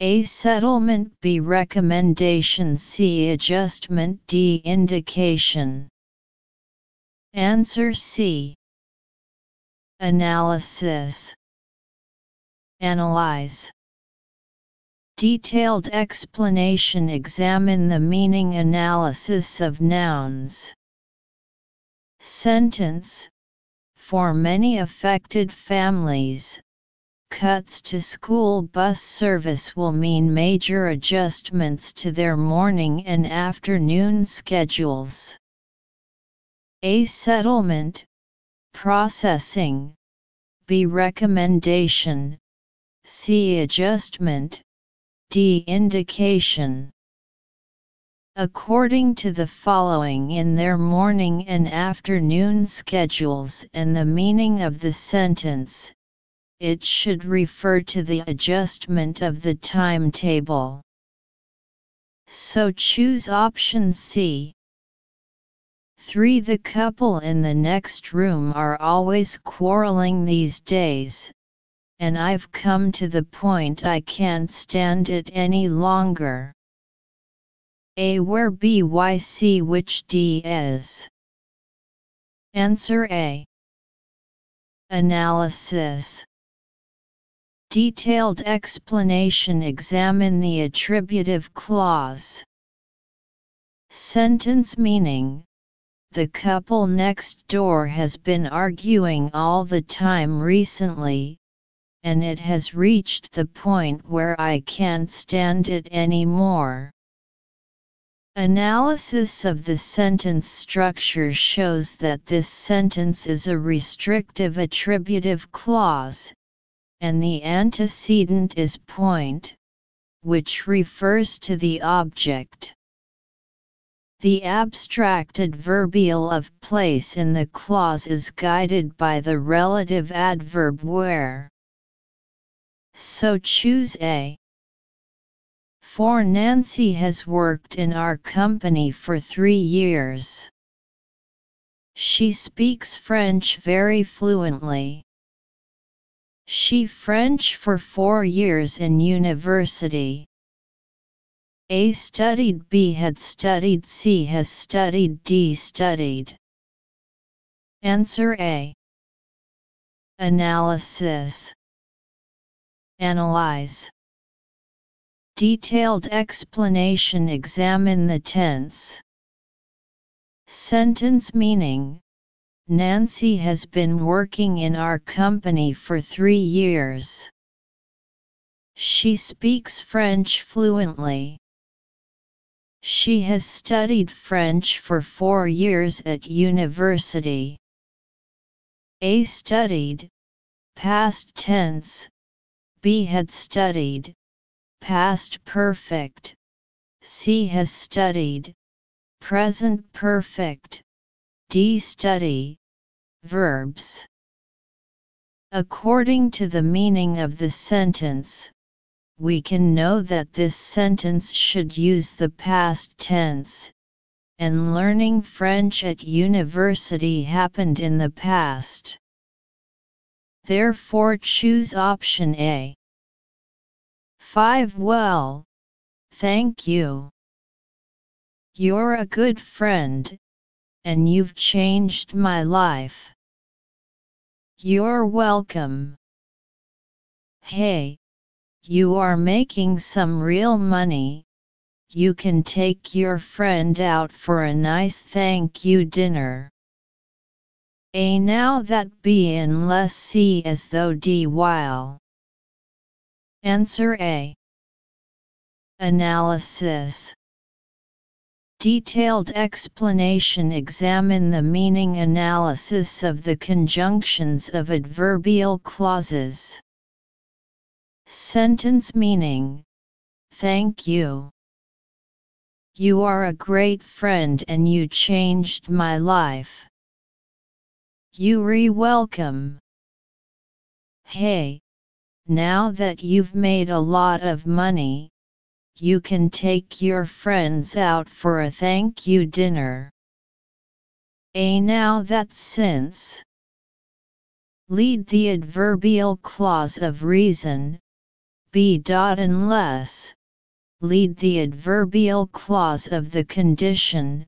A. Settlement B. Recommendation C. Adjustment D. Indication Answer C. Analysis Analyze Detailed explanation Examine the meaning analysis of nouns. Sentence For many affected families, cuts to school bus service will mean major adjustments to their morning and afternoon schedules. A settlement, processing, B recommendation, C adjustment, D. Indication According to the following in their morning and afternoon schedules and the meaning of the sentence, it should refer to the adjustment of the timetable. So choose option C. 3. The couple in the next room are always quarreling these days, and I've come to the point I can't stand it any longer. A where B Y C which D is. Answer A. Analysis Detailed explanation Examine the attributive clause. Sentence meaning The couple next door has been arguing all the time recently, and it has reached the point where I can't stand it anymore. Analysis of the sentence structure shows that this sentence is a restrictive attributive clause, and the antecedent is point, which refers to the object. The abstract adverbial of place in the clause is guided by the relative adverb where. So choose A. For Nancy has worked in our company for three years. She speaks French very fluently. She French for four years in university. A studied B had studied C has studied D studied. Answer A. Analysis Analyze. Detailed explanation Examine the tense. Sentence meaning Nancy has been working in our company for three years. She speaks French fluently. She has studied French for four years at university. A studied, past tense, B had studied, past perfect, C has studied, present perfect, D study, verbs. According to the meaning of the sentence, we can know that this sentence should use the past tense, and learning French at university happened in the past. Therefore choose option A. 5 Well, thank you. You're a good friend, and you've changed my life. You're welcome. Hey, you are making some real money. You can take your friend out for a nice thank you dinner. A now that B in less C as though D while. Answer A. Analysis Detailed explanation Examine the meaning analysis of the conjunctions of adverbial clauses. Sentence meaning Thank you. You are a great friend and you changed my life. You re welcome. Hey, now that you've made a lot of money, you can take your friends out for a thank you dinner. A now that since. Lead the adverbial clause of reason, B. Dot Unless, lead the adverbial clause of the condition,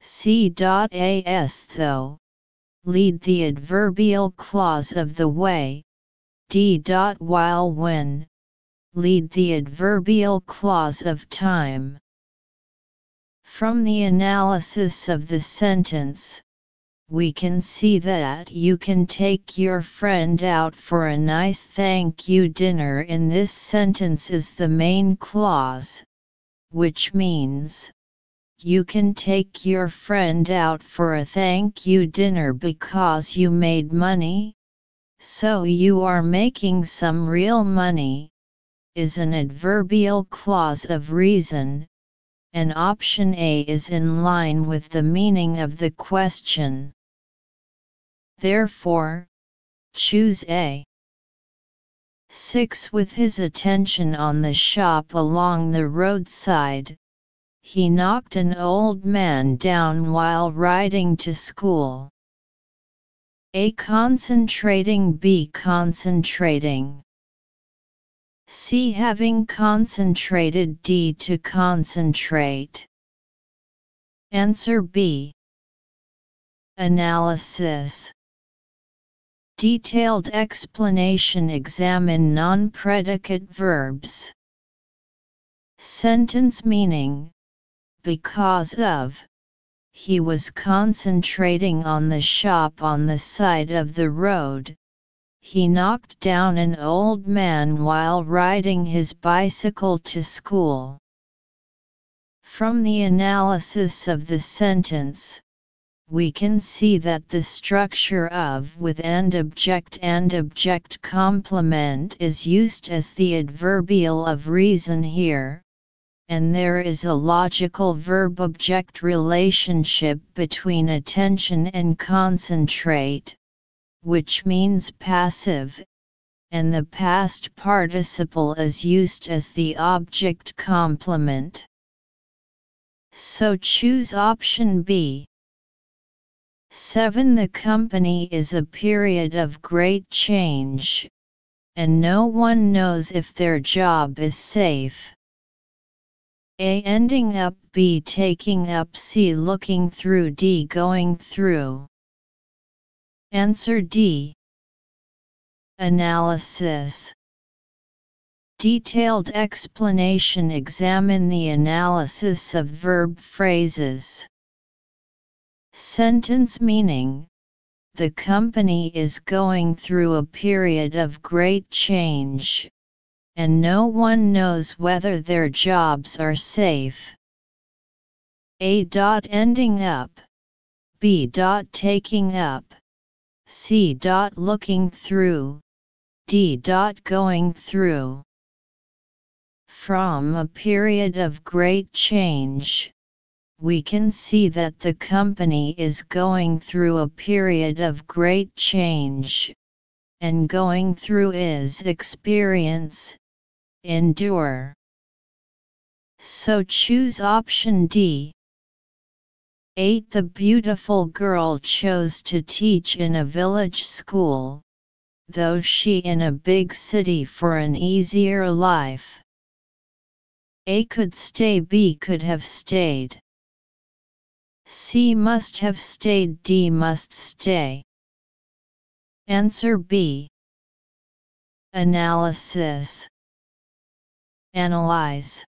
C. Dot As though, lead the adverbial clause of the way, D. Dot While when, lead the adverbial clause of time. From the analysis of the sentence, we can see that you can take your friend out for a nice thank you dinner in this sentence is the main clause, which means, you can take your friend out for a thank you dinner because you made money, so you are making some real money, is an adverbial clause of reason, and option A is in line with the meaning of the question. Therefore, choose A. 6. With his attention on the shop along the roadside, he knocked an old man down while riding to school. A. Concentrating B. Concentrating C. Having concentrated D. To concentrate. Answer B. Analysis Detailed explanation Examine non-predicate verbs. Sentence meaning Because of He was concentrating on the shop on the side of the road, he knocked down an old man while riding his bicycle to school. From the analysis of the sentence, we can see that the structure of with and object and object complement is used as the adverbial of reason here, and there is a logical verb-object relationship between attention and concentrate, which means passive, and the past participle is used as the object complement. So choose option B. 7. The company is a period of great change, and no one knows if their job is safe. A. Ending up B. Taking up C. Looking through D. Going through Answer D. Analysis Detailed explanation Examine the analysis of verb phrases. Sentence meaning The company is going through a period of great change, and no one knows whether their jobs are safe. A. Ending up, B. Taking up, C. Dot Looking through, D. Dot Going through. From a period of great change, we can see that the company is going through a period of great change, and going through is experience, endure. So choose option D. 8. The beautiful girl chose to teach in a village school, though she in a big city for an easier life. A could stay B could have stayed. C must have stayed D must stay. Answer B. Analysis Analyze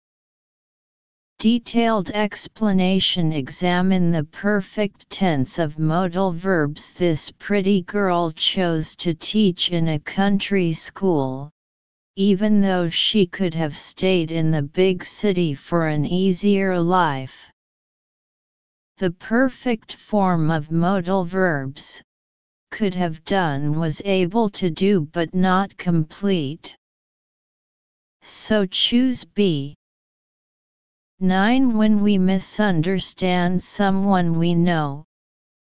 Detailed explanation Examine the perfect tense of modal verbs This pretty girl chose to teach in a country school, even though she could have stayed in the big city for an easier life. The perfect form of modal verbs could have done was able to do but not complete. So choose B. 9. When we misunderstand someone we know,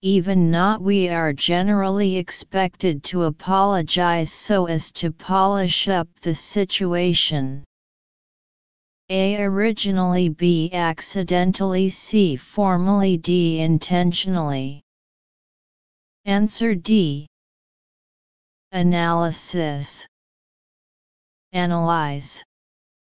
even not we are generally expected to apologize so as to polish up the situation. A. Originally B. Accidentally C. Formally D. Intentionally Answer D. Analysis Analyze